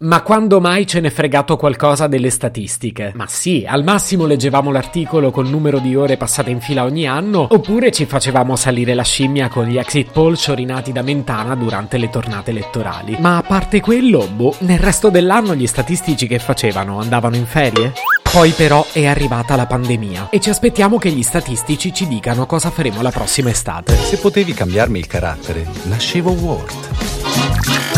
Ma quando mai ce n'è fregato qualcosa delle statistiche? Ma sì, al massimo leggevamo l'articolo col numero di ore passate in fila ogni anno, oppure ci facevamo salire la scimmia con gli exit poll sciorinati da Mentana durante le tornate elettorali. Ma a parte quello, boh, nel resto dell'anno gli statistici che facevano? Andavano in ferie? Poi però è arrivata la pandemia e ci aspettiamo che gli statistici ci dicano cosa faremo la prossima estate. Se potevi cambiarmi il carattere, nascevo Ward.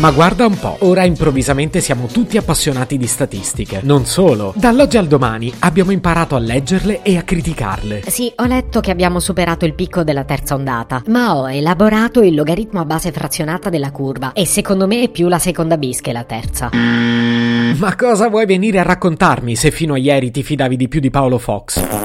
Ma guarda un po', ora improvvisamente siamo tutti appassionati di statistiche. Non solo, dall'oggi al domani abbiamo imparato a leggerle e a criticarle. Sì, ho letto che abbiamo superato il picco della terza ondata, ma ho elaborato il logaritmo a base frazionata della curva e secondo me è più la seconda bis che la terza. Ma cosa vuoi venire a raccontarmi se fino a ieri ti fidavi di più di Paolo Fox?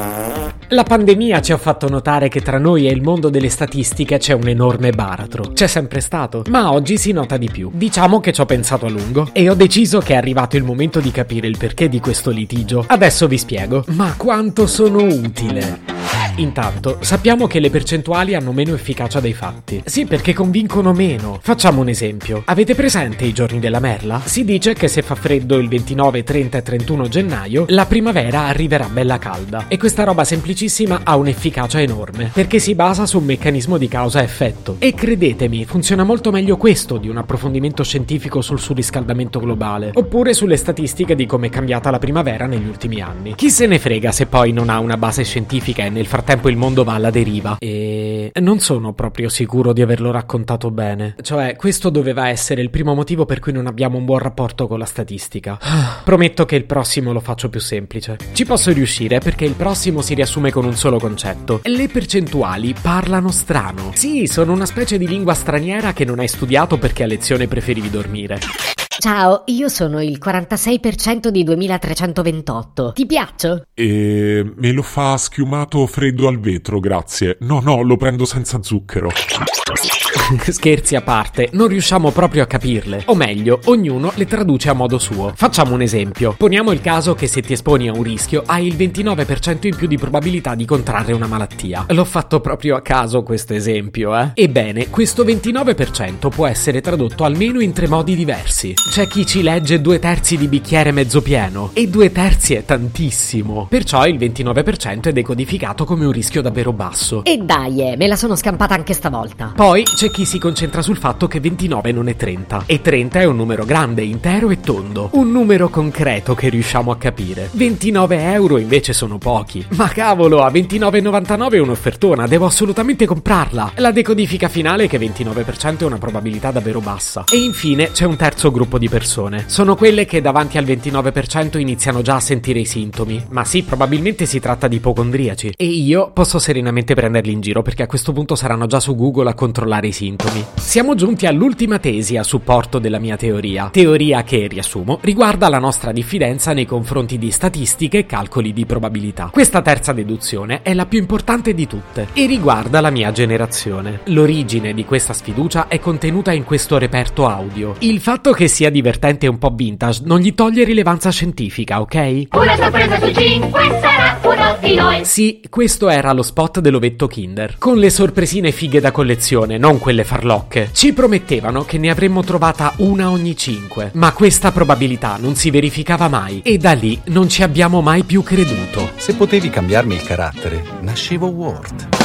La pandemia ci ha fatto notare che tra noi e il mondo delle statistiche c'è un enorme baratro. C'è sempre stato, ma oggi si nota di più. Diciamo che ci ho pensato a lungo e ho deciso che è arrivato il momento di capire il perché di questo litigio. Adesso vi spiego. Ma quanto sono utile! Intanto, sappiamo che le percentuali hanno meno efficacia dei fatti. Sì, perché convincono meno. Facciamo un esempio. Avete presente i giorni della merla? Si dice che se fa freddo il 29, 30 e 31 gennaio, la primavera arriverà bella calda. E questa roba semplicissima ha un'efficacia enorme, perché si basa su un meccanismo di causa-effetto. E credetemi, funziona molto meglio questo di un approfondimento scientifico sul surriscaldamento globale, oppure sulle statistiche di come è cambiata la primavera negli ultimi anni. Chi se ne frega se poi non ha una base scientifica e nel frattempo il mondo va alla deriva. E non sono proprio sicuro di averlo raccontato bene. Cioè, questo doveva essere il primo motivo per cui non abbiamo un buon rapporto con la statistica. Prometto che il prossimo lo faccio più semplice. Ci posso riuscire perché il prossimo si riassume con un solo concetto. Le percentuali parlano strano. Sì, sono una specie di lingua straniera che non hai studiato perché a lezione preferivi dormire. Ciao, io sono il 46% di 2328. Ti piaccio? E me lo fa schiumato freddo al vetro, grazie. No, no, lo prendo senza zucchero. Scherzi a parte, non riusciamo proprio a capirle. O meglio, ognuno le traduce a modo suo. Facciamo un esempio. Poniamo il caso che se ti esponi a un rischio hai il 29% in più di probabilità di contrarre una malattia. L'ho fatto proprio a caso questo esempio, eh? Ebbene, questo 29% può essere tradotto almeno in tre modi diversi. C'è chi ci legge due terzi di bicchiere mezzo pieno, e due terzi è tantissimo. Perciò il 29% è decodificato come un rischio davvero basso. E dai, eh, me la sono scampata anche stavolta. Poi c'è chi si concentra sul fatto che 29 non è 30 e 30 è un numero grande, intero e tondo. Un numero concreto che riusciamo a capire. 29 euro invece sono pochi. Ma cavolo, a 29,99 è un'offertona, devo assolutamente comprarla. La decodifica finale è che 29% è una probabilità davvero bassa. E infine c'è un terzo gruppo di persone. Sono quelle che davanti al 29% iniziano già a sentire i sintomi. Ma sì, probabilmente si tratta di ipocondriaci. E io posso serenamente prenderli in giro perché a questo punto saranno già su Google a controllare i sintomi. Siamo giunti all'ultima tesi a supporto della mia teoria. Teoria che, riassumo, riguarda la nostra diffidenza nei confronti di statistiche e calcoli di probabilità. Questa terza deduzione è la più importante di tutte e riguarda la mia generazione. L'origine di questa sfiducia è contenuta in questo reperto audio. Il fatto che sia divertente e un po' vintage non gli toglie rilevanza scientifica, ok? Una sorpresa su cinque sarà uno di noi. Sì, questo era lo spot dell'ovetto Kinder, con le sorpresine fighe da collezione, non quelle farlocche. Ci promettevano che ne avremmo trovata una ogni cinque, ma questa probabilità non si verificava mai e da lì non ci abbiamo mai più creduto. Se potevi cambiarmi il carattere, nascevo Ward.